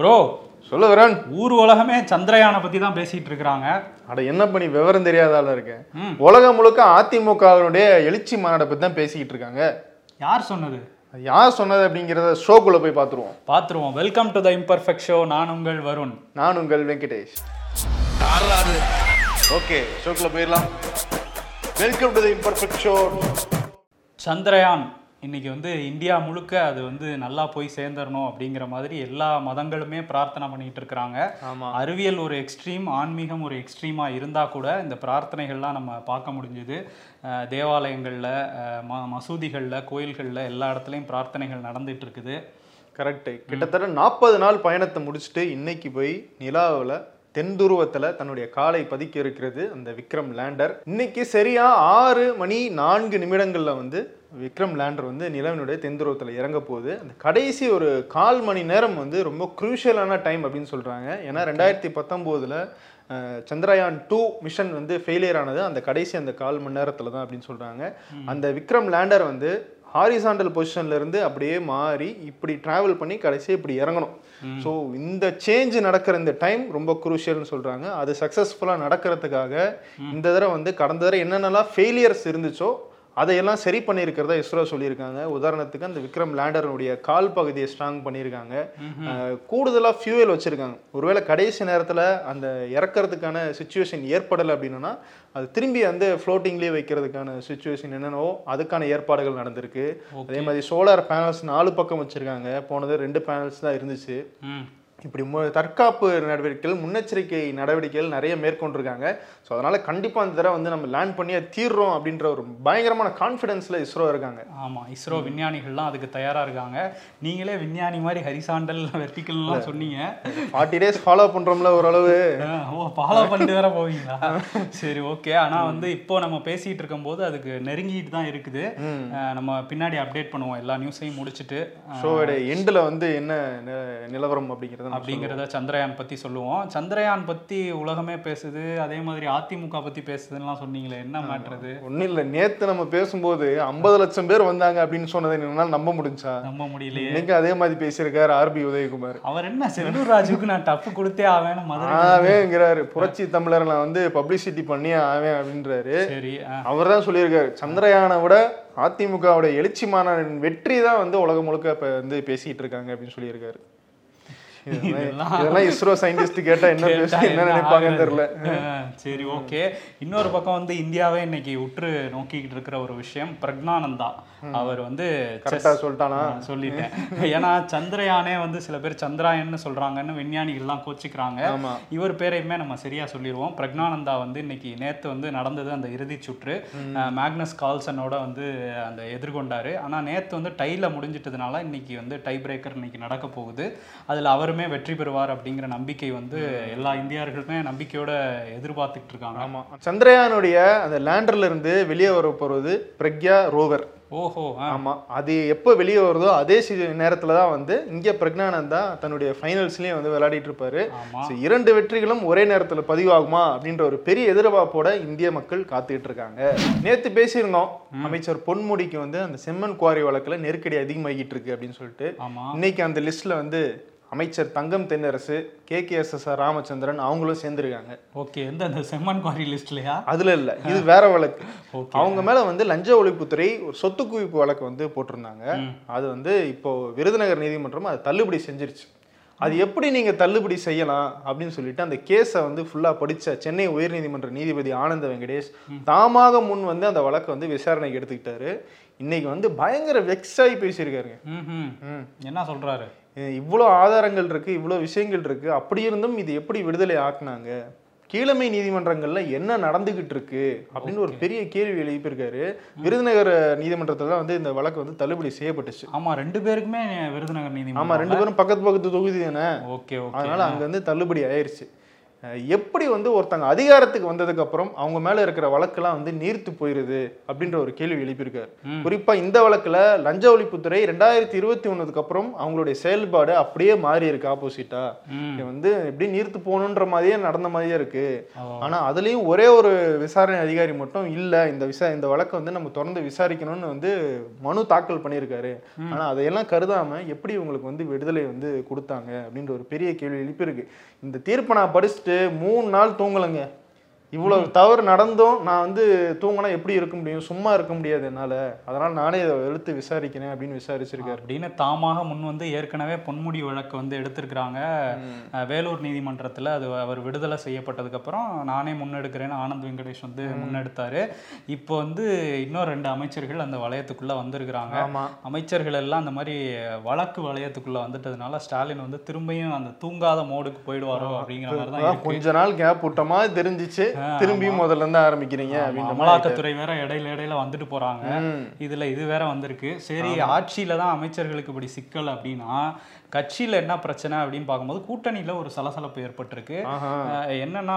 Bro சொல்ல வரேன். ஊர் உலகமே சந்திரயானை பத்தி தான் பேசிட்டு இருக்கிறாங்க. அட என்ன பண்ணி விவரம் தெரியாத ஆளா இருக்கேன் ம். உலகம் முழுக்க அதிமுகவினுடைய எழுச்சி மாநாடை பத்தி தான் பேசிக்கிட்டு இருக்காங்க. யார் சொன்னது? யார் சொன்னது அப்படிங்கிறத ஷோக்குள்ள போய் பார்த்துருவோம் பார்த்துருவோம் welcome to the imperfect show நான் உங்கள் வருண். நான் உங்கள் வெங்கடேஷ். ஓகே ஷோக்குள்ள போயிடலாம். Welcome to the imperfect show Chandrayaan இன்னைக்கு வந்து இந்தியா முழுக்க அது வந்து நல்லா போய் சேர்ந்துடணும் அப்படிங்கிற மாதிரி எல்லா மதங்களுமே பிரார்த்தனை பண்ணிட்டு இருக்கிறாங்க. அறிவியல் ஒரு எக்ஸ்ட்ரீம் ஆன்மீகம் ஒரு எக்ஸ்ட்ரீமா இருந்தா கூட இந்த பிரார்த்தனைகள்லாம் நம்ம பார்க்க முடிஞ்சுது. தேவாலயங்கள்ல ம மசூதிகள்ல கோயில்கள்ல எல்லா இடத்துலையும் பிரார்த்தனைகள் நடந்துட்டு இருக்குது. கரெக்ட் கிட்டத்தட்ட நாற்பது நாள் பயணத்தை முடிச்சுட்டு இன்னைக்கு போய் நிலாவில் தென் துருவத்துல தன்னுடைய காலை பதிக்க இருக்கிறது அந்த விக்ரம் லேண்டர். இன்னைக்கு சரியா ஆறு மணி நான்கு நிமிடங்கள்ல வந்து விக்ரம் லேண்டர் வந்து நிலவினுடைய தென் துருவத்துல இறங்க போகுது. அந்த கடைசி ஒரு கால் மணி நேரம் வந்து ரொம்ப குரூஷியலான டைம் அப்படின்னு சொல்றாங்க. ஏன்னா ரெண்டாயிரத்தி பத்தொம்போதுல சந்திரயான் டூ மிஷன் வந்து ஃபெயிலியர் ஆனது. அந்த கடைசி அந்த கால் மணி நேரத்துல தான் அப்படின்னு சொல்றாங்க. அந்த விக்ரம் லேண்டர் வந்து ஹாரிசாண்டல் பொசிஷன்ல இருந்து அப்படியே மாறி இப்படி டிராவல் பண்ணி கடைசி இப்படி இறங்கணும். ஸோ இந்த சேஞ்ச் நடக்கிற இந்த டைம் ரொம்ப குரூஷியல்னு சொல்றாங்க. அது சக்ஸஸ்ஃபுல்லாக நடக்கிறதுக்காக இந்த தடவை வந்து கடந்த தடவை என்னென்னலாம் ஃபெயிலியர்ஸ் இருந்துச்சோ அதையெல்லாம் சரி பண்ணியிருக்கிறதா இஸ்ரோ சொல்லியிருக்காங்க. உதாரணத்துக்கு அந்த விக்ரம் லேண்டருடைய கால் பகுதியை ஸ்ட்ராங் பண்ணியிருக்காங்க. அஹ், கூடுதலா ஃபியூயல் வச்சிருக்காங்க. ஒருவேளை கடைசி நேரத்துல அந்த இறக்கறதுக்கான சுச்சுவேஷன் ஏற்படலை அப்படின்னா அது திரும்பி வந்து ஃப்ளோட்டிங்லேயே வைக்கிறதுக்கான சுச்சுவேஷன் என்னென்னவோ அதுக்கான ஏற்பாடுகள் நடந்திருக்கு. அதே மாதிரி சோலார் பேனல்ஸ் நாலு பக்கம் வச்சிருக்காங்க. போனது ரெண்டு பேனல்ஸ் தான் இருந்துச்சு. இப்படி மு- தற்காப்பு நடவடிக்கைகள் முன்னெச்சரிக்கை நடவடிக்கைகள் நிறைய மேற்கொண்டிருக்காங்க. ஸோ அதனால கண்டிப்பா இந்த தடவை வந்து நம்ம லேண்ட் பண்ணியே தீர்றோம் அப்படின்ற ஒரு பயங்கரமான கான்ஃபிடன்ஸ்ல இஸ்ரோ இருக்காங்க. ஆமா இஸ்ரோ விஞ்ஞானிகள்லாம் அதுக்கு தயாரா இருக்காங்க. நீங்களே விஞ்ஞானி மாதிரி ஹரிசாண்டல் வெர்டிக்கல்லாம் சொன்னீங்க. ஃபார்ட்டி டேஸ் ஃபாலோ பண்றோம்ல ஓரளவு. ஓ ஃபாலோ பண்ணிட்டு வேற போவீங்களா? சரி ஓகே ஆனா வந்து இப்போ நம்ம பேசிட்டு இருக்கும்போது அதுக்கு நெருங்கிட்டு தான் இருக்குது. நம்ம பின்னாடி அப்டேட் பண்ணுவோம் எல்லா நியூஸையும் முடிச்சுட்டு. ஷோவோட எண்டில் வந்து என்ன நிலவரம் அப்படிங்கிறத அப்படிங்கிறத சந்திரயான் பத்தி சொல்லுவோம். சந்திரயான் பத்தி உலகமே பேசுது. அதே மாதிரி அதிமுக பத்தி பேசுதுன்னுலாம் சொன்னீங்களே என்ன மாற்றுறது ஒன்றும் இல்லை. நேத்து நம்ம பேசும்போது ஐம்பது லட்சம் பேர் வந்தாங்க அப்படின்னு சொன்னதை என்னால் நம்ப முடிஞ்சா? நம்ப முடியலையே. இன்னைக்கு அதே மாதிரி பேசியிருக்காரு ஆர்பி உதயகுமார். அவர் என்ன செல்லூர் ராஜுக்கு நான் டப்பு கொடுத்தே மதுரை ஆவேங்கிறாரு. புரட்சி தமிழர் நான் வந்து பப்ளிசிட்டி பண்ணியே ஆவேன் அப்படின்றாரு. சரி அவர் தான் சொல்லியிருக்காரு. சந்திரயானை விட அதிமுகவோட எழுச்சி மாநாடின் வெற்றி தான் வந்து உலகம் முழுக்க இப்ப வந்து பேசிட்டு இருக்காங்க அப்படின்னு சொல்லியிருக்காரு. இதெல்லாம் இஸ்ரோ சயின்டிஸ்ட் கேட்டா என்ன என்ன நினைப்பாங்கன்னு தெரியல. சரி ஓகே இன்னொரு பக்கம் வந்து இந்தியாவே இன்னைக்கு உற்று நோக்கிக்கிட்டு இருக்கிற ஒரு விஷயம் பிரக்னானந்தா. அவர் வந்து கரெக்டா சொல்லிட்டானா? சொல்லிட்டேன். ஏன்னா சந்திரயானே வந்து சில பேர் சந்திராயன்னு சொல்றாங்கன்னு விஞ்ஞானிகள்லாம் கோச்சிக்கிறாங்க. இவர் பேரையுமே நம்ம சரியா சொல்லிடுவோம். பிரக்னானந்தா வந்து இன்னைக்கு நேத்து வந்து நடந்தது அந்த இறுதிச் சுற்று. மேக்னஸ் கால்சனோட வந்து அந்த எதிர்கொண்டாரு. ஆனா நேத்து வந்து டைல முடிஞ்சிட்டதுனால இன்னைக்கு வந்து டை பிரேக்கர் இன்னைக்கு நடக்க போகுது. அதுல அவருமே வெற்றி பெறுவார் அப்படிங்கிற நம்பிக்கை வந்து எல்லா இந்தியர்களுமே நம்பிக்கையோட எதிர்பார்த்துட்டு இருக்காங்க. ஆமா. சந்திரயானுடைய அந்த லேண்டர்ல இருந்து வெளியே வர போறது பிரக்யா ரோவர். ஓஹோ ஆமா. அது எப்போ வெளியே வருதோ அதே நேரத்துல தான் வந்து இங்க பிரக்னானந்தா தன்னுடைய ஃபைனல்ஸ்லயும் வந்து விளையாடிட்டு இருப்பாரு. இரண்டு வெற்றிகளும் ஒரே நேரத்துல பதிவாகுமா அப்படின்ற ஒரு பெரிய எதிர்பார்ப்போட இந்திய மக்கள் காத்துக்கிட்டு இருக்காங்க. நேத்து பேசியிருந்தோம். அமைச்சர் பொன்முடிக்கு வந்து அந்த செம்மன் குவாரி வழக்குல நெருக்கடி அதிகமாகிட்டு இருக்கு அப்படின்னு சொல்லிட்டு. இன்னைக்கு அந்த லிஸ்ட்ல வந்து அமைச்சர் Thangam Thennarasu K. K. S. S. R. Ramachandran அவங்களும் சேர்ந்திருக்காங்க. ஓகே எந்த அந்த செம்மன் குவாரி லிஸ்ட்லயா? அதுல இல்ல இது வேற வழக்கு. அவங்க மேல வந்து லஞ்ச ஒழிப்புத்துறை ஒரு சொத்து குவிப்பு வழக்கு வந்து போட்டிருந்தாங்க. அது வந்து இப்போ விருதுநகர் நீதிமன்றம் அதை தள்ளுபடி செஞ்சிருச்சு. அது எப்படி நீங்க தள்ளுபடி செய்யலாம் அப்படின்னு சொல்லிட்டு அந்த கேஸை வந்து ஃபுல்லா படிச்ச சென்னை உயர்நீதிமன்ற நீதிபதி ஆனந்த வெங்கடேஷ் தாமாக முன் வந்து அந்த வழக்கை வந்து விசாரணைக்கு எடுத்துக்கிட்டாரு. இன்னைக்கு வந்து பயங்கர வெக்ஸ் ஆகி பேசியிருக்காருங்க. என்ன சொல்றாரு? இவ்வளோ ஆதாரங்கள் இருக்கு இவ்வளோ விஷயங்கள் இருக்கு. அப்படி இருந்தும் இது எப்படி விடுதலை ஆக்குனாங்க? கீழமை நீதிமன்றங்கள்ல என்ன நடந்துகிட்டு இருக்கு? அப்படின்னு ஒரு பெரிய கேள்வி எழுப்பியிருக்காரு. விருதுநகர் நீதிமன்றத்துல தான் வந்து இந்த வழக்கு வந்து தள்ளுபடி செய்யப்பட்டுச்சு. ஆமா ரெண்டு பேருக்குமே விருதுநகர் ஆமா நீதிமன்றம் ரெண்டு பேரும் பக்கத்து பக்கத்து தொகுதி தானே? ஓகே அதனால அங்க வந்து தள்ளுபடி ஆயிருச்சு. எப்படி வந்து ஒருத்தங்க அதிகாரத்துக்கு வந்ததுக்கு அப்புறம் அவங்க மேல இருக்கிற வழக்கெல்லாம் வந்து நீர்த்து போயிருது அப்படின்ற ஒரு கேள்வி எழுப்பியிருக்காரு. குறிப்பா இந்த வழக்குல லஞ்ச ஒழிப்புத்துறை ரெண்டாயிரத்தி இருபத்தி ஒண்ணுக்கு அப்புறம் அவங்களுடைய செயல்பாடு அப்படியே மாறி இருக்கு ஆப்போசிட்டா வந்து எப்படி நீர்த்து போகணுன்ற மாதிரியே நடந்த மாதிரியே இருக்கு. ஆனா அதுலயும் ஒரே ஒரு விசாரணை அதிகாரி மட்டும் இல்ல இந்த விசா இந்த வழக்கை வந்து நம்ம தொடர்ந்து விசாரிக்கணும்னு வந்து மனு தாக்கல் பண்ணியிருக்காரு. ஆனா அதையெல்லாம் கருதாம எப்படி உங்களுக்கு வந்து விடுதலை வந்து கொடுத்தாங்க அப்படின்ற ஒரு பெரிய கேள்வி எழுப்பியிருக்கு. இந்த தீர்ப்பை நான் படிச்சுட்டு மூணு நாள் தூங்கலைங்க. இவ்வளவு தவறு நடந்தும் நான் வந்து தூங்கினா எப்படி இருக்க முடியும்? சும்மா இருக்க முடியாது என்னால. அதனால நானே இதை எடுத்து விசாரிக்கிறேன் அப்படின்னு விசாரிச்சிருக்காரு. அப்படின்னு தாமாக முன் வந்து ஏற்கனவே பொன்முடி வழக்கு வந்து எடுத்திருக்கிறாங்க. வேலூர் நீதிமன்றத்தில் அது அவர் விடுதலை செய்யப்பட்டதுக்கு அப்புறம் நானே முன்னெடுக்கிறேன்னு ஆனந்த் வெங்கடேஷ் வந்து முன்னெடுத்தாரு. இப்போ வந்து இன்னும் ரெண்டு அமைச்சர்கள் அந்த வளையத்துக்குள்ள வந்திருக்கிறாங்க. அமைச்சர்கள் எல்லாம் அந்த மாதிரி வழக்கு வளையத்துக்குள்ள வந்துட்டதுனால ஸ்டாலின் வந்து திரும்பியும் அந்த தூங்காத மோடுக்கு போயிடுவாரோ அப்படிங்கிற மாதிரி தான் கொஞ்ச நாள் கேப் விட்ட மாதிரி தெரிஞ்சிச்சு. திரும்பியும் முதல்ல இருந்து ஆரம்பிக்கிறீங்க அப்படின்ற மாதிரி அமலாக்கத்துறை வேற இடையில இடையில வந்துட்டு போறாங்க. இதுல இது வேற வந்திருக்கு. சரி ஆட்சியில தான் அமைச்சர்களுக்கு இப்படி சிக்கல் அப்படின்னா கட்சியில என்ன பிரச்சனை அப்படின்னு பார்க்கும்போது கூட்டணியில ஒரு சலசலப்பு ஏற்பட்டிருக்கு. என்னன்னா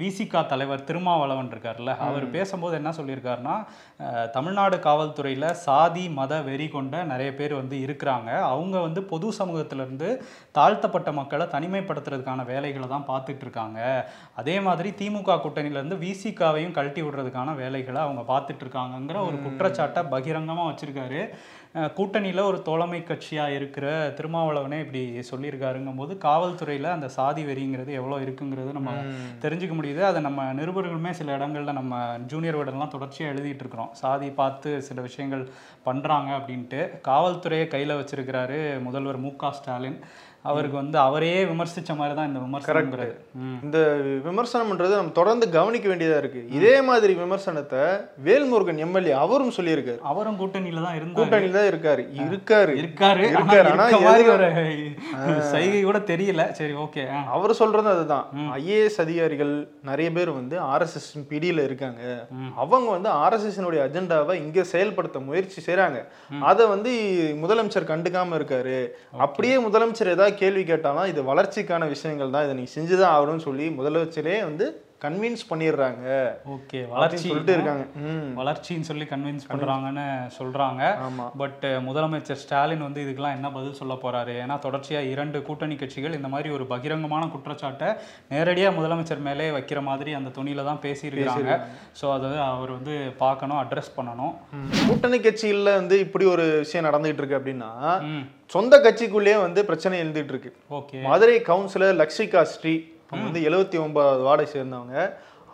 விசிகா தலைவர் திருமாவளவன் இருக்கார்ல அவர் பேசும்போது என்ன சொல்லியிருக்காருன்னா தமிழ்நாடு காவல்துறையில சாதி மத வெறி கொண்ட நிறைய பேர் வந்து இருக்கிறாங்க. அவங்க வந்து பொது சமூகத்துல இருந்து தாழ்த்தப்பட்ட மக்களை தனிமைப்படுத்துறதுக்கான வேலைகளை தான் பார்த்துட்டு இருக்காங்க. அதே மாதிரி திமுக கூட்டணியில இருந்து விசிகாவையும் கழட்டி விடுறதுக்கான வேலைகளை அவங்க பார்த்துட்டு இருக்காங்கங்கிற ஒரு குற்றச்சாட்டை பகிரங்கமா வச்சிருக்காரு. கூட்டணியில ஒரு தோழமை கட்சியா இருக்கிற திருமாவளவனே இப்படி சொல்லியிருக்காருங்கும் போது காவல்துறையில அந்த சாதி வெறிங்கிறது எவ்வளோ இருக்குங்கிறது நம்ம தெரிஞ்சுக்க முடியுது. அதை நம்ம நிருபர்களுமே சில இடங்கள்ல நம்ம ஜூனியர் விடலாம் தொடர்ச்சியாக எழுதிட்டு இருக்கிறோம் சாதி பார்த்து சில விஷயங்கள் பண்றாங்க அப்படின்ட்டு. காவல்துறையை கையில வச்சிருக்கிறாரு முதல்வர் மு க ஸ்டாலின். அவருக்கு வந்து அவரையே விமர்சிச்ச மாதிரி தான் இந்த விமர்சனங்கிறது. இந்த விமர்சனம்ன்றது நம்ம தொடர்ந்து கவனிக்க வேண்டியதா இருக்கு. இதே மாதிரி விமர்சனத்தை வேல்முருகன் எம்எல்ஏ அவரும் சொல்லியிருக்காரு. அவரும் கூட்டணியில தான் இருந்தாரு. கூட்டணியில தான் இருக்காரு. இருக்காரு. இருக்காரு. ஆனா இருக்காரு. ஆனா இருக்க மாதிரி எதுக்கு- ஒரு சைகை கூட தெரியல. சரி ஓகே. அவர் சொல்றது அதுதான். ஐஏஎஸ் அதிகாரிகள் நிறைய பேர் வந்து ஆர்எஸ்எஸ் பிடியில இருக்காங்க. அவங்க வந்து ஆர்எஸ்எஸ் அஜெண்டாவை இங்க செயல்படுத்த முயற்சி செய்றாங்க. அதை வந்து முதலமைச்சர் கண்டுக்காம இருக்காரு. அப்படியே முதலமைச்சர் ஏதாவது கேள்வி கேட்டாலும் இது வளர்ச்சிக்கான விஷயங்கள் தான். இதை நீ செஞ்சுதான் ஆகணும்னு சொல்லி முதலமைச்சரே வந்து கன்வின்ஸ் பண்ணிடுறாங்க. ஓகே வளர்ச்சி சொல்லிட்டு இருக்காங்க. வளர்ச்சின்னு சொல்லி கன்வின்ஸ் பண்றாங்கன்னு சொல்றாங்க. ஆமா. பட் முதலமைச்சர் ஸ்டாலின் வந்து இதுக்கெல்லாம் என்ன பதில் சொல்ல போறாரு? ஏன்னா தொடர்ச்சியா இரண்டு கூட்டணி கட்சிகள் இந்த மாதிரி ஒரு பகிரங்கமான குற்றச்சாட்டை நேரடியா முதலமைச்சர் மேலே வைக்கிற மாதிரி அந்த துணியில தான் பேசியிருக்கிறாங்க. ஸோ அதை அவர் வந்து பார்க்கணும் அட்ரஸ் பண்ணணும். கூட்டணி கட்சிகள்ல வந்து இப்படி ஒரு விஷயம் நடந்துகிட்டு இருக்கு அப்படின்னா சொந்த கட்சிக்குள்ளேயே வந்து பிரச்சனை எழுந்துட்டு இருக்கு. ஓகே. மதுரை கவுன்சிலர் லக்ஷிகா ஸ்ரீ அவங்க வந்து எழுபத்தி ஒன்பதாவது வார்டை சேர்ந்தவங்க.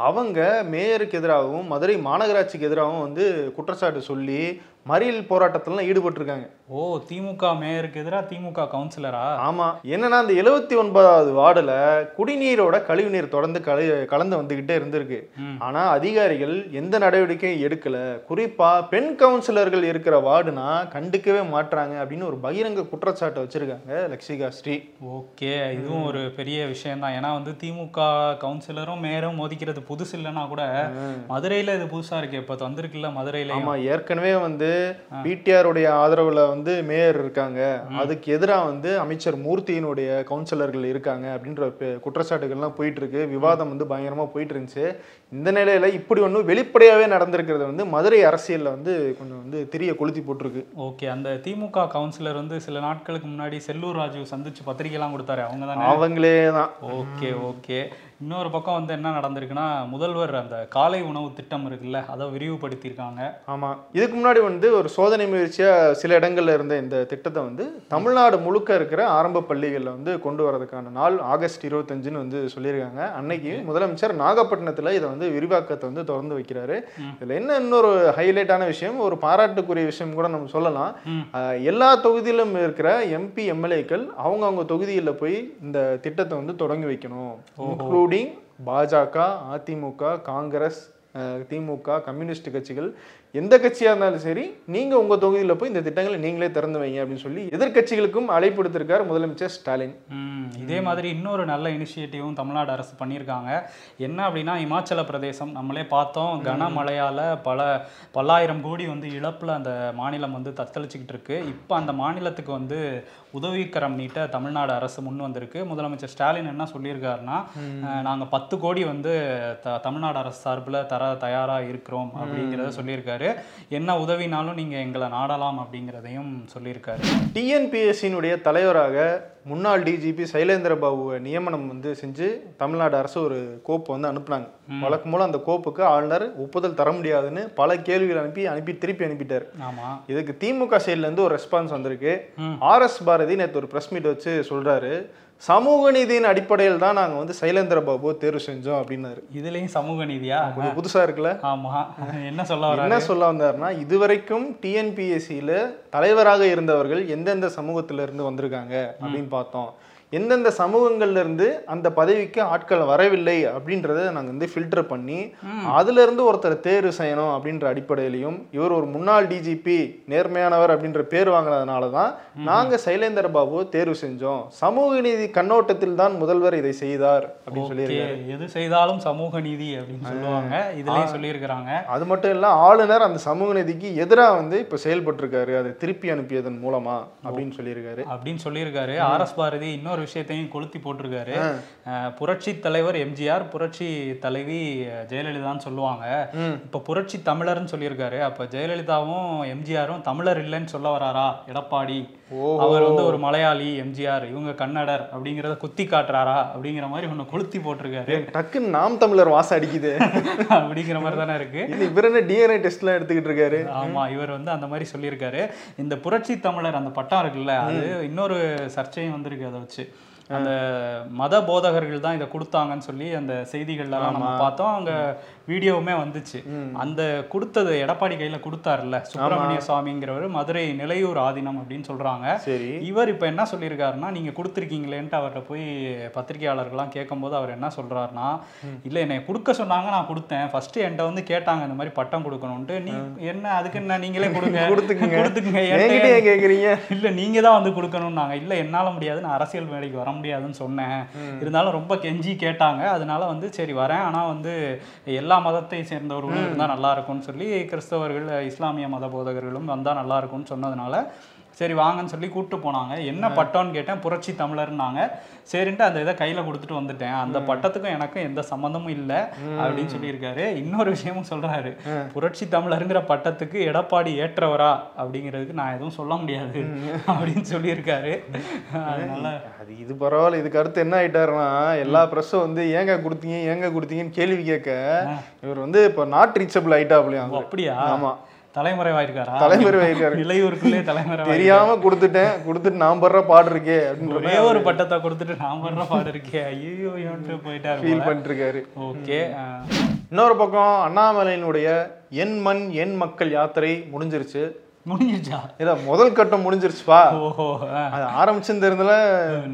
அவங்க மேயருக்கு எதிராகவும் மதுரை மாநகராட்சிக்கு எதிராகவும் வந்து குற்றச்சாட்டு சொல்லி மறியல் போராட்டத்திலாம் ஈடுபட்டிருக்காங்க. ஓ திமுக மேயருக்கு எதிராக திமுக கவுன்சிலரா? ஆமா. என்னன்னா அந்த எழுபத்தி ஒன்பதாவது வார்டுல குடிநீரோட கழிவுநீர் தொடர்ந்து கல கலந்து வந்துகிட்டே இருந்திருக்கு. ம். ஆனா அதிகாரிகள் எந்த நடவடிக்கையும் எடுக்கல. குறிப்பா பெண் கவுன்சிலர்கள் இருக்கிற வார்டுனா கண்டுக்கவே மாட்றாங்க அப்படின்னு ஒரு பகிரங்க குற்றச்சாட்டை வச்சிருக்காங்க லக்ஷிகா ஸ்ரீ. ஓகே இதுவும் ஒரு பெரிய விஷயம் தான் ஏன்னா வந்து திமுக கவுன்சிலரும் மேயரும் மோதிக்கிறது புதுசு இல்லைன்னா கூட மதுரையில இது புதுசா இருக்கு. இப்போ வந்திருக்குல்ல மதுரையில ஆமா ஏற்கனவே வந்து பிடிஆருடைய ஆதரவுல வந்து மேயர் இருக்காங்க. அதுக்கு எதிராக வந்து அமைச்சர் மூர்த்தியினுடைய கவுன்சிலர்கள் இருக்காங்க அப்படின்ற குற்றச்சாட்டுகள்லாம் போயிட்டு இருக்கு விவாதம் வந்து பயங்கரமா போயிட்டு இருந்துச்சு இந்த நிலையில இப்படி ஒன்றும் வெளிப்படையாவே நடந்திருக்கிறது வந்து மதுரை அரசியல்ல வந்து கொஞ்சம் வந்து திரிய கொளுத்தி போட்டிருக்கு. ஓகே அந்த திமுக கவுன்சிலர் வந்து சில நாட்களுக்கு முன்னாடி செல்லூர் ராஜு சந்திச்சு பத்திரிகைலாம் கொடுத்தாரு. அவங்க தானே அவங்களே தான் ஓகே ஓகே. இன்னொரு பக்கம் வந்து என்ன நடந்திருக்குன்னா முதல்வர் அந்த காலை உணவு திட்டம் இருக்குல்ல அதை விரிவுபடுத்தியிருக்காங்க. ஆமா. இதுக்கு முன்னாடி வந்து ஒரு சோதனை முயற்சியா சில இடங்கள்ல இருந்த இந்த திட்டத்தை வந்து தமிழ்நாடு முழுக்க இருக்கிற ஆரம்ப பள்ளிகள்ல வந்து கொண்டு வரதுக்கான நாள் ஆகஸ்ட் இருபத்தஞ்சுன்னு வந்து சொல்லியிருக்காங்க. அன்னைக்கு முதலமைச்சர் நாகப்பட்டினத்துல இதை வந்து விரிவாக்கத்தை வந்து திறந்து வைக்கிறாரு. இதுல என்ன இன்னொரு ஹைலைட்டான விஷயம் ஒரு பாராட்டுக்குரிய விஷயம் கூட நம்ம சொல்லலாம். எல்லா தொகுதியிலும் இருக்கிற எம்பி எம்எல்ஏக்கள் அவங்கவுங்க தொகுதியில போய் இந்த திட்டத்தை வந்து தொடங்கி வைக்கணும். இன்க்ளூடிங் பாஜக அதிமுக காங்கிரஸ் திமுக கம்யூனிஸ்ட் கட்சிகள் எந்த கட்சியா இருந்தாலும் சரி நீங்க உங்க தொகுதியில போய் இந்த திட்டங்களை நீங்களே திறந்து வைங்க அப்படின்னு சொல்லி எதிர்க்கட்சிகளுக்கும் அழைப்பு விடுத்திருக்காரு முதலமைச்சர் ஸ்டாலின். இதே மாதிரி இன்னொரு நல்ல இனிஷியேட்டிவும் தமிழ்நாடு அரசு பண்ணியிருக்காங்க. என்ன அப்படின்னா இமாச்சல பிரதேசம். நம்மளே பார்த்தோம் கனமழையால் பல பல்லாயிரம் கோடி வந்து இழப்பில் அந்த மாநிலம் வந்து தத்தளிச்சுக்கிட்டு இருக்கு. இப்போ அந்த மாநிலத்துக்கு வந்து உதவிக்கரம் நீட்ட தமிழ்நாடு அரசு முன் வந்திருக்கு. முதலமைச்சர் ஸ்டாலின் என்ன சொல்லியிருக்காருன்னா நாங்கள் பத்து கோடி வந்து த தமிழ்நாடு அரசு சார்பில் தர தயாராக இருக்கிறோம் அப்படிங்கிறத சொல்லியிருக்காரு. என்ன உதவினாலும் நீங்கள் எங்களை நாடலாம் அப்படிங்கிறதையும் சொல்லியிருக்காரு. டிஎன்பிஎஸ்சியினுடைய தலைவராக முன்னாள் டிஜிபி சைலேந்திர பாபுவை நியமனம் வந்து செஞ்சு தமிழ்நாடு அரசு ஒரு கோப்பு வந்து அனுப்புனாங்க. வழக்கம் போல அந்த கோப்புக்கு ஆளுநர் ஒப்புதல் தர முடியாதுன்னு பல கேள்விகள் அனுப்பி அனுப்பி திருப்பி அனுப்பிட்டார். ஆமாம் இதுக்கு திமுக சைடுல இருந்து ஒரு ரெஸ்பான்ஸ் வந்திருக்கு. ம். ஆர் எஸ் பாரதி நேற்று ஒரு பிரஸ் மீட் வச்சு சொல்றாரு. சமூக நீதியின் அடிப்படையில் தான் நாங்க வந்து சைலேந்திர பாபுவை தேர்வு செஞ்சோம் அப்படின்னாரு. இதுலேயும் சமூக நீதியா? கொஞ்சம் புதுசா இருக்குல்ல? ஆமா. என்ன சொல்ல என்ன சொல்ல வந்தாருன்னா இதுவரைக்கும் டிஎன்பிஎஸ்சியில தலைவராக இருந்தவர்கள் எந்தெந்த சமூகத்துல இருந்து வந்திருக்காங்க அப்படின்னு பார்த்தோம். எந்தெந்த சமூகங்கள்ல இருந்து அந்த பதவிக்கு ஆட்கள் வரவில்லை அப்படின்றத நாங்க வந்து ஃபில்டர் பண்ணி அதுல இருந்து ஒருத்தர் தேர்வு செய்யணும் அப்படின்ற அடிப்படையிலையும் இவர் ஒரு முன்னாள் டிஜிபி நேர்மையானவர் அப்படின்ற பேர் வாங்கினதுனால தான் நாங்க சைலேந்தர் பாபுவை தேர்வு செஞ்சோம். சமூக நீதி கண்ணோட்டத்தில் தான் முதல்வர் இதை செய்தார் அப்படின்னு சொல்லி ஓகே எது செய்தாலும் சமூக நீதி அப்படின்னு சொல்லுவாங்க. இதுலயும் சொல்லியிருக்கிறாங்க. அது மட்டும் இல்ல ஆளுநர் அந்த சமூக நீதிக்கு எதிராக வந்து இப்ப செயல்பட்டிருக்காரு. அதை திருப்பி அனுப்பியதன் மூலமா அப்படின்னு சொல்லியிருக்காரு. அப்படின்னு சொல்லியிருக்காரு. ஆர் எஸ் பாரதி இன்னொரு விஷயத்தையும் கொளுத்தி போட்டிருக்காரு. புரட்சி தலைவர் எம்ஜிஆர் புரட்சி தலைவி ஜெயலலிதான்னு சொல்லுவாங்க. இப்ப புரட்சி தமிழர்னு சொல்லியிருக்காரு. அப்ப ஜெயலலிதாவும் எம்ஜிஆரும் தமிழர் இல்லைன்னு சொல்ல வராரா? எடப்பாடி. அவர் வந்து ஒரு மலையாளி எம்ஜிஆர். இவங்க கன்னடர் அப்படிங்கிறத குத்தி காட்டுறாரா? அப்படிங்கிற மாதிரி ஒண்ணு கொளுத்தி போட்டிருக்காரு. டக்குன்னு நாம் தமிழர் வாசம் அடிக்குது. அப்படிங்கிற மாதிரி தானே இருக்கு. இவர் என்ன டிஎன்ஏ டெஸ்ட்லாம் எடுத்துக்கிட்டு இருக்காரு? ஆமா இவர் வந்து அந்த மாதிரி சொல்லியிருக்காரு. இந்த புரட்சி தமிழர் அந்த பட்டம் இருக்குல்ல அது இன்னொரு சர்ச்சையும் வந்திருக்கு அதை வச்சு. அந்த மத போதகர்கள் தான் இதை கொடுத்தாங்கன்னு சொல்லி அந்த செய்திகள்லாம் நம்ம பார்த்தோம். அங்க வீடியோவுமே வந்துச்சு. அந்த கொடுத்தது எடப்பாடி கையில கொடுத்தாருல்ல சுப்பிரமணிய சுவாமிங்கிறவர் மதுரை நிலையூர் ஆதீனம் அப்படின்னு சொல்றாங்க. இவர் இப்ப என்ன சொல்லியிருக்காருன்னா நீங்க கொடுத்துருக்கீங்களேன்ட்டு அவர்கிட்ட போய் பத்திரிகையாளர்கள்லாம் கேட்கும்போது அவர் என்ன சொல்றாருன்னா இல்ல என்னை கொடுக்க சொன்னாங்க நான் கொடுத்தேன். ஃபர்ஸ்ட் என்கிட்ட வந்து கேட்டாங்க இந்த மாதிரி பட்டம் கொடுக்கணும்ட்டு நீ என்ன அதுக்கு என்ன நீங்களே கொடுங்க. கொடுத்துக்குங்க. கொடுத்துக்குங்க. கேக்குறீங்க. இல்ல நீங்க தான் வந்து கொடுக்கணும்னாங்க. இல்ல என்னால முடியாது. நான் அரசியல் மேடைக்கு வர முடியாதுன்னு சொன்னேன். இருந்தாலும் ரொம்ப கெஞ்சி கேட்டாங்க. அதனால வந்து சரி வரேன். ஆனா வந்து எல்லா மதத்தை சேர்ந்தவர்களும் இருந்தா நல்லா இருக்கும்னு சொல்லி கிறிஸ்தவர்கள் இஸ்லாமிய மத போதகர்களும் வந்தா நல்லா இருக்கும்னு சொன்னதுனால சரி வாங்கன்னு சொல்லி கூப்பிட்டு போனாங்க. என்ன பட்டம்னு கேட்டேன். புரட்சி தமிழர்னாங்க. சரின்ட்டு அந்த இதை கையில கொடுத்துட்டு வந்துட்டேன். அந்த பட்டத்துக்கும் எனக்கும் எந்த சம்மந்தமும் இல்லை அப்படின்னு சொல்லியிருக்காரு. இன்னொரு விஷயமும் சொல்றாரு. புரட்சி தமிழருங்கிற பட்டத்துக்கு எடப்பாடி ஏற்றவரா அப்படிங்கிறதுக்கு நான் எதுவும் சொல்ல முடியாது அப்படின்னு சொல்லியிருக்காரு. அதனால அது இது பரவாயில்ல. இதுக்கு அடுத்து என்ன ஆயிட்டாருன்னா எல்லா ப்ரெஸ்ஸும் வந்து ஏங்க கொடுத்தீங்க? ஏங்க கொடுத்தீங்கன்னு கேள்வி கேட்க இவர் வந்து இப்போ நாட் ரீச்சபிள் ஆயிட்டாப்லையும் ஓ, அப்படியா? ஆமா. தலைமறைவாயிருக்காரா? தலைமறைவாயிருக்காரு. நிலையூருக்குள்ளே தலைமறை தெரியாம கொடுத்துட்டேன். கொடுத்துட்டு நான் படுற பாடு இருக்கே ஒரே ஒரு பட்டத்தை கொடுத்துட்டு நான் பண்ற பாடு இருக்கே. ஐயோ போயிட்டாரு ஃபீல் பண்ணிட்டு இருக்காரு ஓகே இன்னொரு பக்கம் அண்ணாமலையினுடைய என் மண் என் மக்கள் யாத்திரை முடிஞ்சிருச்சு. முடிஞ்சிருச்சா? இல்ல முதல் கட்டம் முடிஞ்சிருச்சுப்பா ஓஹோ. அது ஆரம்பிச்சிருந்ததுல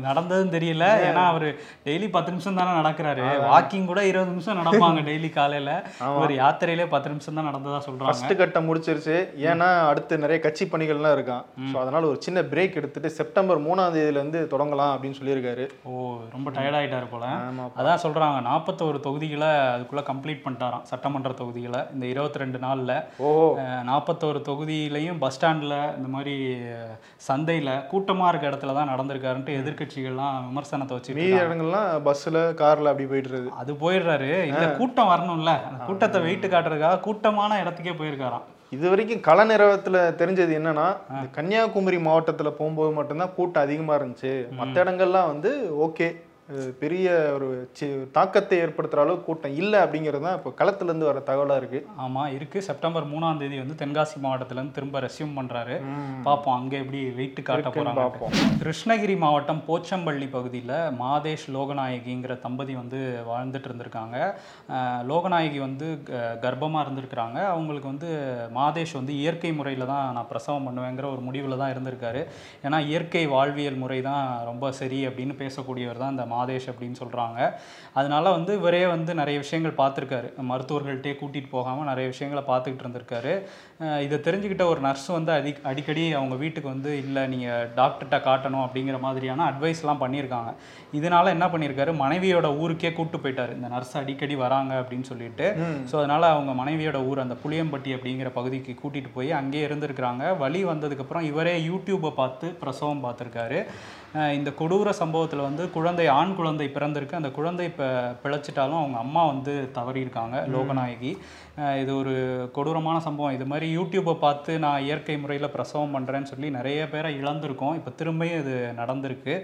நடந்ததும் தெரியல. ஏன்னா அவரு டெய்லி பத்து நிமிஷம் தானே நடக்கிறாரு. வாக்கிங் கூட இருபது நிமிஷம் நடப்பாங்க டெய்லி காலையில. இவர் யாத்திரையிலே பத்து நிமிஷம் தான் நடந்ததா சொல்றாங்க. ஃபர்ஸ்ட் கட்டம் முடிச்சிருச்சு. ஏன்னா அடுத்து நிறைய கட்சி பணிகள்லாம் இருக்கான் ஸோ அதனால ஒரு சின்ன பிரேக் எடுத்துட்டு செப்டம்பர் மூணாம் தேதியில இருந்து தொடங்கலாம் அப்படின்னு சொல்லியிருக்காரு. ஓ ரொம்ப டயர்ட் ஆயிட்டாரு போல. அதான் சொல்றாங்க நாற்பத்தோரு தொகுதிகளை அதுக்குள்ள கம்ப்ளீட் பண்ணிட்டாராம். சட்டமன்ற தொகுதிகளை இந்த இருபத்தி ரெண்டு நாள்ல. ஓஹோ. நாற்பத்தோரு தொகுதியிலையும் பஸ் ஸ்டாண்டில் இந்த மாதிரி சந்தையில கூட்டமா இருக்க இடத்துல தான் நடந்திருக்காருன்ட்டு எதிர்க்கட்சிகள்லாம் விமர்சனத்தை வச்சு மீதி இடங்கள்லாம் பஸ்ல கார்ல அப்படி போயிட்டு அது போயிடுறாரு. இல்ல கூட்டம் வரணும்ல. அந்த கூட்டத்தை வெயிட்டு காட்டுறதுக்காக கூட்டமான இடத்துக்கே போயிருக்காராம். இது வரைக்கும் கள நிறவத்துல தெரிஞ்சது என்னன்னா இந்த கன்னியாகுமரி மாவட்டத்துல போகும்போது மட்டும்தான் கூட்டம் அதிகமா இருந்துச்சு. மற்ற இடங்கள்லாம் வந்து ஓகே பெரிய ஒரு சி- தாக்கத்தை ஏற்படுத்துற அளவுக்கு கூட்டம் இல்லை அப்படிங்கிறது தான் இப்போ களத்துல இருந்து வர தகவலா இருக்கு. ஆமா இருக்கு. செப்டம்பர் மூணாம் தேதி வந்து தென்காசி மாவட்டத்துல இருந்து திரும்ப ரெஸ்யூம் பண்றாரு. பார்ப்போம் அங்க எப்படி வெயிட் காட்ட போறாங்க பார்ப்போம். கிருஷ்ணகிரி மாவட்டம் போச்சம்பள்ளி பகுதியில் மாதேஷ் லோகநாயகிங்கிற தம்பதி வந்து வாழ்ந்துட்டு இருந்திருக்காங்க. லோகநாயகி வந்து க- கர்ப்பமா இருந்திருக்கிறாங்க. அவங்களுக்கு வந்து மாதேஷ் வந்து இயற்கை முறையில் தான் நான் பிரசவம் பண்ணுவேங்கிற ஒரு முடிவில் தான் இருந்திருக்காரு. ஏன்னா இயற்கை வாழ்வியல் முறை தான் ரொம்ப சரி அப்படின்னு பேசக்கூடியவர் தான் இந்த மாதேஷ் அப்படின்னு சொல்கிறாங்க அதனால வந்து இவரே வந்து நிறைய விஷயங்கள் பார்த்துருக்காரு. மருத்துவர்கள்ட்டே கூட்டிகிட்டு போகாமல் நிறைய விஷயங்களை பார்த்துக்கிட்டு இருந்திருக்காரு. இதை தெரிஞ்சுக்கிட்ட ஒரு நர்ஸ் வந்து அடி அடிக்கடி அவங்க வீட்டுக்கு வந்து இல்லை நீங்கள் டாக்டர்கிட்ட காட்டணும் அப்படிங்கிற மாதிரியான அட்வைஸ்லாம் பண்ணியிருக்காங்க. இதனால என்ன பண்ணியிருக்காரு? மனைவியோட ஊருக்கே கூட்டு போயிட்டாரு. இந்த நர்ஸ் அடிக்கடி வராங்க அப்படின்னு சொல்லிட்டு. ஸோ அதனால அவங்க மனைவியோட ஊர் அந்த புளியம்பட்டி அப்படிங்கிற பகுதிக்கு கூட்டிட்டு போய் அங்கேயே இருந்திருக்கிறாங்க. வழி வந்ததுக்கப்புறம் இவரே யூடியூப்பை பார்த்து பிரசவம் பார்த்துருக்காரு. இந்த கொடூர சம்பவத்தில் வந்து குழந்தை ஆண் குழந்தை பிறந்திருக்கு. அந்த குழந்தை இப்போ பிழைச்சிட்டாலும் அவங்க அம்மா வந்து தவறியிருக்காங்க லோகநாயகி. இது ஒரு கொடூரமான சம்பவம். இது மாதிரி யூடியூப்பை பார்த்து நான் இயற்கை முறையில் பிரசவம் பண்ணுறேன்னு சொல்லி நிறைய பேரை இழந்திருக்கோம். இப்போ திரும்பியும் இது நடந்திருக்கு.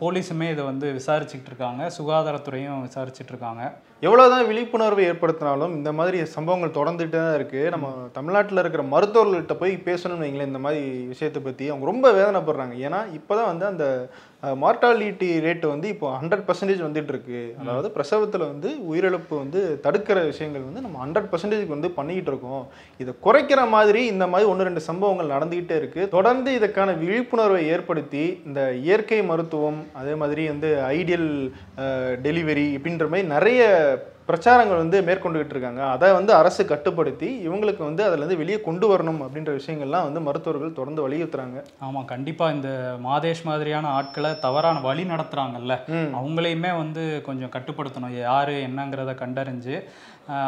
போலீஸுமே இதை வந்து விசாரிச்சுக்கிட்டு இருக்காங்க. சுகாதாரத்துறையும் விசாரிச்சுட்டு இருக்காங்க. எவ்வளோதான் விழிப்புணர்வு ஏற்படுத்தினாலும் இந்த மாதிரி சம்பவங்கள் தொடர்ந்துகிட்டே தான் இருக்குது நம்ம தமிழ்நாட்டில் இருக்கிற மருத்துவர்கள்ட்ட போய் பேசணும்னு வைங்களேன் இந்த மாதிரி விஷயத்தை பற்றி அவங்க ரொம்ப வேதனைப்படுறாங்க. ஏன்னா இப்போதான் வந்து அந்த மார்டாலிட்டி ரேட் வந்து இப்போ ஹண்ட்ரட் பர்சன்டேஜ் வந்துட்டு இருக்கு அதாவது பிரசவத்தில் வந்து உயிரிழப்பு வந்து தடுக்கிற விஷயங்கள் வந்து நம்ம ஹண்ட்ரட் பர்சன்டேஜ் வந்து பண்ணிக்கிட்டு இருக்கோம். இதை குறைக்கிற மாதிரி இந்த மாதிரி ஒன்று ரெண்டு சம்பவங்கள் நடந்துகிட்டே இருக்கு. தொடர்ந்து இதுக்கான விழிப்புணர்வை ஏற்படுத்தி இந்த இயற்கை மருத்துவம் அதே மாதிரி வந்து ஐடியல் டெலிவரி இப்படின்ற மாதிரி நிறைய பிரச்சாரங்கள் வந்து மேற்கொண்டுகிட்டு இருக்காங்க. அதை வந்து அரசு கட்டுப்படுத்தி இவங்களுக்கு வந்து அதுல இருந்து வெளியே கொண்டு வரணும் அப்படின்ற விஷயங்கள்லாம் வந்து மருத்துவர்கள் தொடர்ந்து வலியுறுத்துறாங்க. ஆமாம் கண்டிப்பாக இந்த மாதேஷ் மாதிரியான ஆட்களை தவறான வழி நடத்துகிறாங்கல்ல. அவங்களையுமே வந்து கொஞ்சம் கட்டுப்படுத்தணும். யார் என்னங்கிறத கண்டறிஞ்சு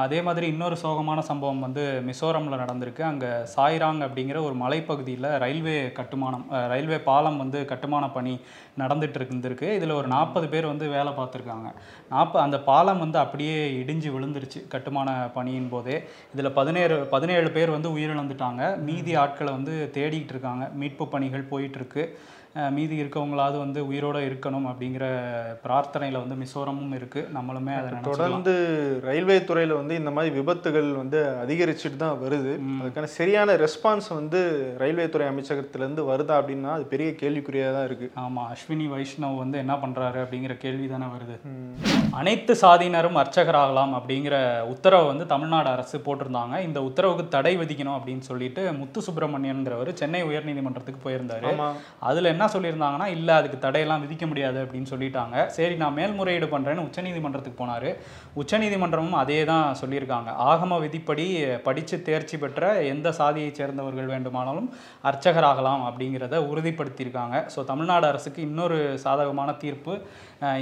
அதே மாதிரி இன்னொரு சோகமான சம்பவம் வந்து மிசோரமில் நடந்திருக்கு. அங்கே சாய்ராங் அப்படிங்கிற ஒரு மலைப்பகுதியில் ரயில்வே கட்டுமானம் ரயில்வே பாலம் வந்து கட்டுமான பணி நடந்துட்டு இருந்திருக்கு. இதில் ஒரு நாற்பது பேர் வந்து வேலை பார்த்துருக்காங்க. நாற்ப அந்த பாலம் வந்து அப்படியே இடிஞ்சு விழுந்துருச்சு கட்டுமான பணியின் போதே. இதில் பதினேழு பதினேழு பேர் வந்து உயிரிழந்துட்டாங்க. மீதி ஆட்களை வந்து தேடிக்கிட்டு இருக்காங்க. மீட்பு பணிகள் போயிட்டுருக்கு மீதி இருக்கவங்களாவது வந்து உயிரோட இருக்கணும் அப்படிங்கிற பிரார்த்தனையில் வந்து மிசோரமும் இருக்கு. நம்மளுமே அதை தொடர்ந்து ரயில்வே துறையில வந்து இந்த மாதிரி விபத்துகள் வந்து அதிகரிச்சுட்டு தான் வருது. அதுக்கான சரியான ரெஸ்பான்ஸ் வந்து ரயில்வே துறை அமைச்சகத்துல இருந்து வருதா அப்படின்னா அது பெரிய கேள்விக்குறியா தான் இருக்கு. ஆமா அஸ்வினி வைஷ்ணவ் வந்து என்ன பண்றாரு அப்படிங்கிற கேள்வி தானே வருது. அனைத்து சாதியினரும் அர்ச்சகராகலாம் அப்படிங்கிற உத்தரவை வந்து தமிழ்நாடு அரசு போட்டிருந்தாங்க. இந்த உத்தரவுக்கு தடை விதிக்கணும் அப்படின்னு சொல்லிட்டு முத்து சுப்பிரமணியன்கிறவர் சென்னை உயர்நீதிமன்றத்துக்கு போயிருந்தாரு. அதுல என்ன சொல்லியிருந்தாங்கன்னா இல்ல அதுக்கு தடையெல்லாம் விதிக்க முடியாது அப்படின்னு சொல்லிட்டாங்க. சரி நான் மேல்முறையீடு பண்றேன்னு உச்சநீதிமன்றத்துக்கு போனாரு. உச்சநீதிமன்றமும் அதே தான் சொல்லியிருக்காங்க. ஆகம விதிப்படி படிச்சு தேர்ச்சி பெற்ற எந்த சாதியைச் சேர்ந்தவர்கள் வேண்டுமானாலும் அர்ச்சகராகலாம் அப்படிங்கிறத உறுதிப்படுத்தியிருக்காங்க. ஸோ தமிழ்நாடு அரசுக்கு இன்னொரு சாதகமான தீர்ப்பு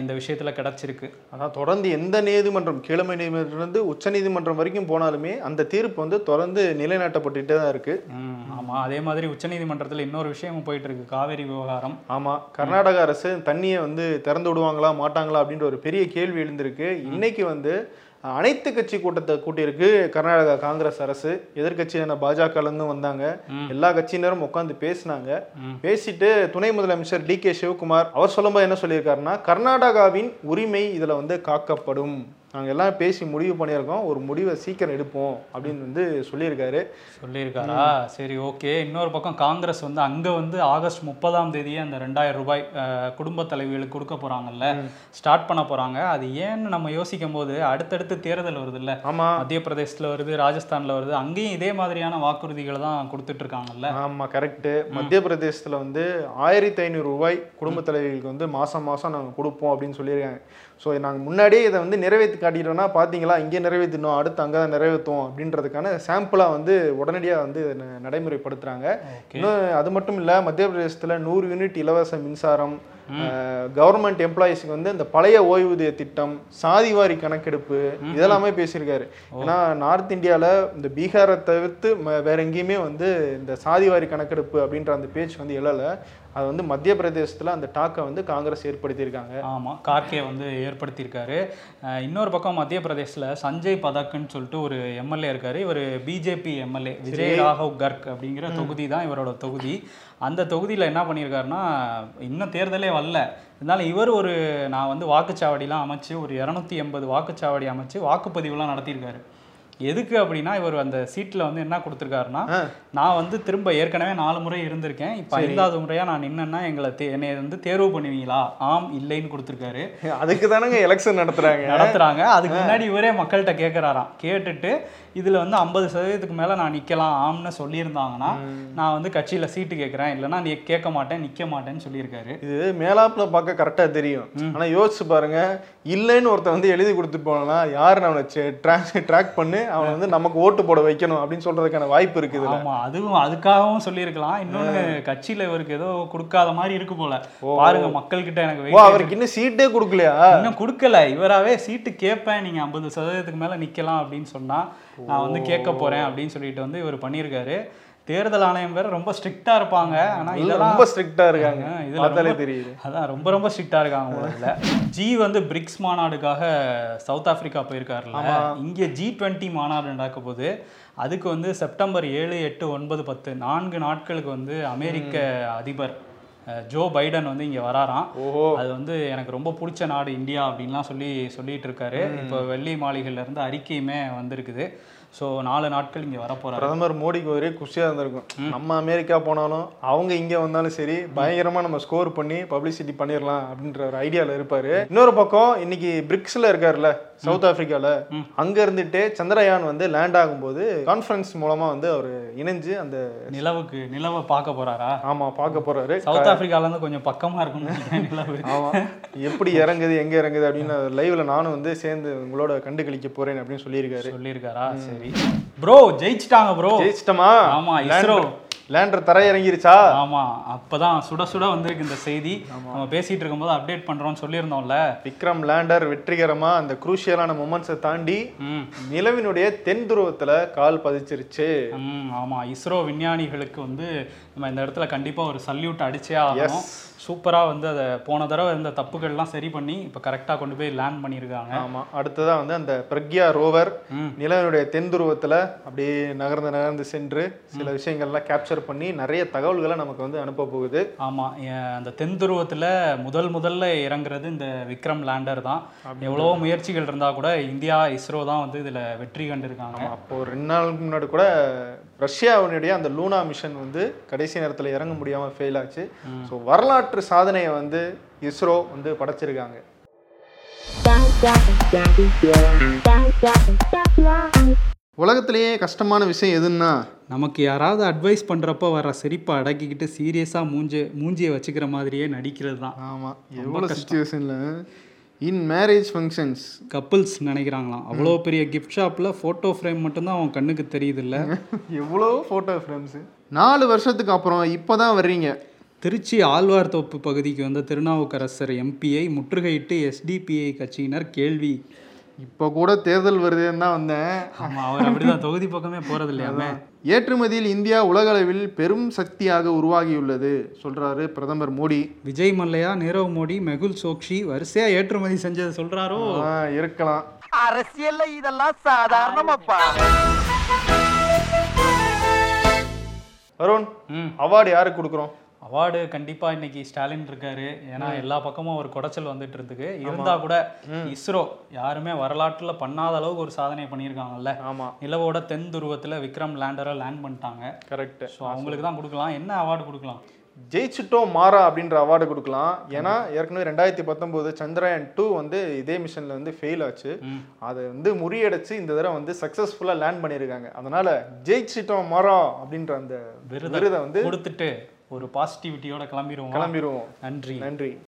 இந்த விஷயத்துல கிடைச்சிருக்கு. ஆனா தொடர்ந்து எந்த நீதிமன்றம் கீழமை நீதிமன்றம் உச்ச நீதிமன்றம் வரைக்கும் போனாலுமே அந்த தீர்ப்பு வந்து தொடர்ந்து நிலைநாட்டப்பட்டுட்டே தான் இருக்கு. ம், ஆமா. அதே மாதிரி உச்சநீதிமன்றத்துல இன்னொரு விஷயமும் போயிட்டு இருக்கு. காவேரி விவகாரம் ஆமா கர்நாடக அரசு தண்ணியை வந்து திறந்து விடுவாங்களா மாட்டாங்களா அப்படின்ற ஒரு பெரிய கேள்வி எழுந்திருக்கு. இன்னைக்கு வந்து அனைத்து கட்சி கூட்டத்தை கூட்டியிருக்கு கர்நாடகா காங்கிரஸ் அரசு. எதிர்கட்சியான பாஜகல இருந்து வந்தாங்க. எல்லா கட்சியினரும் உட்காந்து பேசினாங்க. பேசிட்டு துணை முதலமைச்சர் டி கே சிவகுமார் அவர் சொல்லும்போது என்ன சொல்லியிருக்காருன்னா கர்நாடகாவின் உரிமை இதுல வந்து காக்கப்படும். நாங்க எல்லாம் பேசி முடிவு பண்ணியிருக்கோம். ஒரு முடிவை சீக்கிரம் எடுப்போம் அப்படின்னு வந்து சொல்லியிருக்காரு. சொல்லியிருக்காரா? சரி ஓகே. இன்னொரு பக்கம் காங்கிரஸ் வந்து அங்க வந்து ஆகஸ்ட் முப்பதாம் தேதியே அந்த ரெண்டாயிரம் ரூபாய் குடும்ப தலைவிகளுக்கு கொடுக்க போறாங்கல்ல? ஸ்டார்ட் பண்ண போறாங்க. அது ஏன்னு நம்ம யோசிக்கும் போது அடுத்தடுத்து தேர்தல் வருது இல்ல ஆமா. மத்திய பிரதேசத்துல வருது ராஜஸ்தான்ல வருது. அங்கேயும் இதே மாதிரியான வாக்குறுதிகளை தான் கொடுத்துட்டு இருக்காங்கல்ல ஆமா கரெக்ட் மத்திய பிரதேசத்துல வந்து ஆயிரத்தி ஐநூறு ரூபாய் குடும்ப தலைவிகளுக்கு வந்து மாசம் மாசம் நாங்க கொடுப்போம் அப்படின்னு சொல்லியிருக்காங்க. ஸோ நாங்க முன்னாடியே இதை வந்து நிறைவேற்றி காட்டிட்டோம்னா பாத்தீங்களா இங்கே நிறைவேற்றினோம் அடுத்து அங்கே தான் நிறைவேற்றுவோம் அப்படின்றதுக்கான சாம்பிளா வந்து உடனடியா வந்து இதை ந- நடைமுறைப்படுத்துறாங்க. ஓகே. இன்னும் அது மட்டும் இல்ல மத்திய பிரதேசத்துல நூறு யூனிட் இலவச மின்சாரம் கவர்மெண்ட் எம்ப்ளாயிஸ்க்கு வந்து இந்த பழைய ஓய்வூதிய திட்டம் சாதிவாரி கணக்கெடுப்பு இதெல்லாமே பேசியிருக்காரு. ஏன்னா நார்த் இந்தியால இந்த பீகாரை தவிர்த்து வேற எங்கேயுமே வந்து இந்த சாதிவாரி கணக்கெடுப்பு அப்படின்ற அந்த பேச்சு வந்து எழல. அது வந்து மத்திய பிரதேசத்துல அந்த டாக்கை வந்து காங்கிரஸ் ஏற்படுத்தியிருக்காங்க. ஆமா கார்கே வந்து ஏற்படுத்தியிருக்காரு. இன்னொரு பக்கம் மத்திய பிரதேஷ்ல சஞ்சய் பதக்குன்னு சொல்லிட்டு ஒரு எம்எல்ஏ இருக்காரு. இவர் பிஜேபி எம்எல்ஏ விஜய் ராகவ் கர்க் அப்படிங்கிற தொகுதி தான் இவரோட தொகுதி. அந்த தொகுதியில் என்ன பண்ணியிருக்காருன்னா இன்னும் தேர்தலே வரல. இருந்தாலும் இவர் ஒரு நான் வந்து வாக்குச்சாவடிலாம் அமைச்சு ஒரு இரநூத்தி எண்பது வாக்குச்சாவடி அமைச்சு வாக்குப்பதிவுலாம் நடத்தியிருக்காரு. எதுக்கு அப்படின்னா இவர் அந்த சீட்ல வந்து என்ன கொடுத்துருக்காருன்னா. நான் வந்து திரும்ப ஏற்கனவே நாலு முறை இருந்திருக்கேன். இப்போ ஐந்தாவது முறையா நான் நின்னேன்னா எங்களை தே- என்னை வந்து தேர்வு பண்ணுவீங்களா? ஆம் இல்லைன்னு கொடுத்துருக்காரு. அதுக்கு தானங்க எலெக்ஷன் நடத்துறாங்க. நடத்துறாங்க. அதுக்கு முன்னாடி இவரே மக்கள்கிட்ட கேட்குறாராம் கேட்டுட்டு இதுல வந்து ஐம்பது சதவீதத்துக்கு மேல நான் நிக்கலாம் ஆம்னு சொல்லியிருந்தாங்கன்னா நான் வந்து கட்சியில சீட்டு கேட்குறேன் இல்லைன்னா நீ கேட்க மாட்டேன் நிக்க மாட்டேன்னு சொல்லியிருக்காரு. இது மேலாப்புல பார்க்க கரெக்டா தெரியும். ஆனா யோசிச்சு பாருங்க. இல்லைன்னு ஒருத்தன் வந்து எழுதி கொடுத்துட்டு போனா யாரு ட்ராக் ட்ராக் பண்ணி அவனை வந்து நமக்கு ஓட்டு போட வைக்கணும் அப்படின்னு சொல்றதுக்கான வாய்ப்பு இருக்குது ஆமா அதுவும் அதுக்காகவும் சொல்லியிருக்கலாம். இன்னொன்னு கட்சியில இவருக்கு ஏதோ கொடுக்காத மாதிரி இருக்கு போல. பாருங்க மக்கள் கிட்ட எனக்கு அவருக்கு இன்னும் சீட்டே கொடுக்கலையா? இன்னும் கொடுக்கல. இவராவே சீட்டு கேட்பேன் நீங்க ஐம்பது சதவீதத்துக்கு மேல நிக்கலாம் அப்படின்னு சொன்னா நான் வந்து கேட்க போறேன் அப்படின்னு சொல்லிட்டு வந்து இவர் பண்ணியிருக்காரு. தேர்தல் ஆணையம் வேற ரொம்ப ஸ்ட்ரிக்டா இருப்பாங்க. ஆனா இதெல்லாம் ரொம்ப ஸ்ட்ரிக்டா இருக்காங்க. இதுல தெரியுது. அதான் ரொம்ப ரொம்ப ஸ்ட்ரிக்டா இருக்காங்க உலகத்துல ஜி வந்து பிரிக்ஸ் மாநாடுக்காக சவுத் ஆப்பிரிக்கா போயிருக்காருல்ல. இங்க ஜி டுவெண்ட்டி மாநாடு நடக்க போகுது. அதுக்கு வந்து செப்டம்பர் ஏழு எட்டு ஒன்பது பத்து நான்கு நாட்களுக்கு வந்து அமெரிக்க அதிபர் ஜோ பைடன் வந்து இங்க வராராம். அது வந்து எனக்கு ரொம்ப பிடிச்ச நாடு இந்தியா அப்படின்லாம் சொல்லி சொல்லிட்டு இருக்காரு. இப்போ வெள்ளி மாளிகையில இருந்து அறிக்கையுமே வந்திருக்குது. ஸோ நாலு நாட்கள் இங்க வரப்போறாரு. பிரதமர் மோடிக்கு ஒரே குஷியா இருந்திருக்கும். நம்ம அமெரிக்கா போனாலும் அவங்க இங்க வந்தாலும் சரி பயங்கரமா நம்ம ஸ்கோர் பண்ணி பப்ளிசிட்டி பண்ணிடலாம் அப்படின்ற ஒரு ஐடியால இருப்பாரு. இன்னொரு பக்கம் இன்னைக்கு பிரிக்ஸ்ல இருக்காருல்ல சவுத் ஆப்பிரிக்கால அங்க இருந்துட்டு சந்திரயான் வந்து லேண்ட் ஆகும்போது கான்ஃபரன்ஸ் மூலமா வந்து அவர் இணைஞ்சு அந்த நிலவுக்கு நிலவை பார்க்க போறாரா? ஆமா பார்க்க போறாரு. சவுத் ஆப்பிரிக்கால இருந்து கொஞ்சம் பக்கமா இருக்கும்னு நினைக்கிறேன் நிலவு. ஆமா. எப்படி இறங்குது எங்க இறங்குது அப்படின்னு லைவ்ல நானும் வந்து சேர்ந்து உங்களோட கண்டுகளிக்க போறேன் அப்படின்னு சொல்லியிருக்காரு. சொல்லியிருக்காரா? சரி. ப்ரோ ஜெயிச்சிட்டாங்க ப்ரோ ஜெயிச்சிட்டமா? ஆமா இஸ்ரோ. லேண்டர் தர இறங்கிருச்சா ஆமா அப்பதான் சுட சுட வந்திருக்கு இந்த செய்தி. நம்ம பேசிட்டு இருக்கும்போது அப்டேட் பண்றோம்னு சொல்லியிருந்தோம்ல. விக்ரம் லேண்டர் வெற்றிகரமா அந்த குரூஷியலான மொமெண்ட்ஸை தாண்டி நிலவினுடைய தென் துருவத்துல கால் பதிச்சிருச்சு. ம் ஆமா இஸ்ரோ விஞ்ஞானிகளுக்கு வந்து நம்ம இந்த இடத்துல கண்டிப்பா ஒரு சல்யூட் அடிச்சே ஆகணும். சூப்பரா வந்து அதை போன தடவை இருந்த தப்புகள்லாம் சரி பண்ணி இப்போ கரெக்டா கொண்டு போய் லேண்ட் பண்ணியிருக்காங்க. ஆமா அடுத்ததா வந்து அந்த பிரக்யா ரோவர். நிலவினுடைய தென் துருவத்துல அப்படியே நகர்ந்து நகர்ந்து சென்று சில விஷயங்கள்லாம் கேப்சர் பண்ணி நிறைய தகவல்களை நமக்கு வந்து அனுப்ப போகுது ஆமா எ- அந்த தென் துருவத்துல முதல் முதல்ல இறங்குறது இந்த விக்ரம் லேண்டர் தான் எவ்வளவோ முயற்சிகள் இருந்தா கூட இந்தியா இஸ்ரோ தான் வந்து இதுல வெற்றி கண்டிருக்காங்க அப்போ ரெண்டு நாளுக்கு முன்னாடி கூட ரஷ்யாவினுடைய அந்த லூனா மிஷன் வந்து கடைசி நேரத்துல இறங்க முடியாம ஃபெயில் ஆச்சு ஸோ வரலாற்று சாதனையை வந்து இஸ்ரோ வந்து படைச்சிருக்காங்க உலகத்திலேயே கஷ்டமான விஷயம் எதுன்னா? நமக்கு யாராவது அட்வைஸ் பண்றப்ப வர சிரிப்பை அடக்கிக்கிட்டு சீரியஸா மூஞ்ச மூஞ்சியை வச்சுக்கிற மாதிரியே நடிக்கிறது தான். ஆமா. எவ்வளோ சுச்சுவேஷன்ல இன் மேரேஜ் ஃபங்க்ஷன்ஸ் கப்புள்ஸ் நினைக்கிறாங்களாம். அவ்வளோ பெரிய கிஃப்ட் ஷாப்ல போட்டோ ஃப்ரேம் மட்டும்தான் அவன் கண்ணுக்கு தெரியுது இல்ல எவ்வளோ ஃபோட்டோ ஃப்ரேம்ஸு நாலு வருஷத்துக்கு அப்புறம் இப்போ தான் வர்றீங்க. திருச்சி ஆழ்வார்தோப்பு பகுதிக்கு வந்த திருநாவுக்கரசர் எம்பியை முற்றுகையிட்டு எஸ்டிபிஐ கட்சியினர் கேள்வி. இப்போ கூட தேர்தல் வருதுன்னு தான் வந்தேன். ஆமா அவர் அப்படிதான். தொகுதி பக்கமே போறது இல்லையாமே ஏற்றுமதியில் இந்தியா உலகளவில் பெரும் சக்தியாக உருவாகியுள்ளது சொல்றாரு பிரதமர் மோடி. விஜய் மல்லையா நீரவ் மோடி மெகுல் சோக்ஷி வரிசையா ஏற்றுமதி செஞ்சது சொல்றாரோ? ஆ, இருக்கலாம். அரசியல்ல இதெல்லாம் சாதாரணமாப்பா. அருண் ம். அவார்டு யாருக்கு கொடுக்குறோம்? அவார்டு கண்டிப்பா இன்னைக்கு ஸ்டாலின் இருக்காரு. ஏன்னா எல்லா பக்கமும் ஒரு குடைச்சல் வந்துட்டு இருக்கு. இருந்தா கூட இஸ்ரோ யாருமே வரலாற்றுல பண்ணாத அளவுக்கு ஒரு சாதனை பண்ணியிருக்காங்கல்ல. ஆமா. நிலவோட தென் துருவத்துல விக்ரம் லேண்டரை லேண்ட் பண்ணிட்டாங்க. கரெக்ட் ஸோ அவங்களுக்கு தான் கொடுக்கலாம். என்ன அவார்டு கொடுக்கலாம்? ஜெயிச்சிட்டோம் மாறா அப்படின்ற அவார்டு கொடுக்கலாம். ஏன்னா ஏற்கனவே ரெண்டாயிரத்தி பத்தொம்போது சந்திரயான் டூ வந்து இதே மிஷன்ல வந்து ஃபெயில் ஆச்சு. அதை வந்து முறியடிச்சு இந்த தடவை வந்து சக்ஸஸ்ஃபுல்லாக லேண்ட் பண்ணியிருக்காங்க. அதனால ஜெயிச்சிட்டோம் மாறா அப்படின்ற அந்த விருதை வந்து கொடுத்துட்டு ஒரு பாசிட்டிவிட்டியோட கிளம்பிடுவோம் கிளம்பிடுவோம் நன்றி. நன்றி.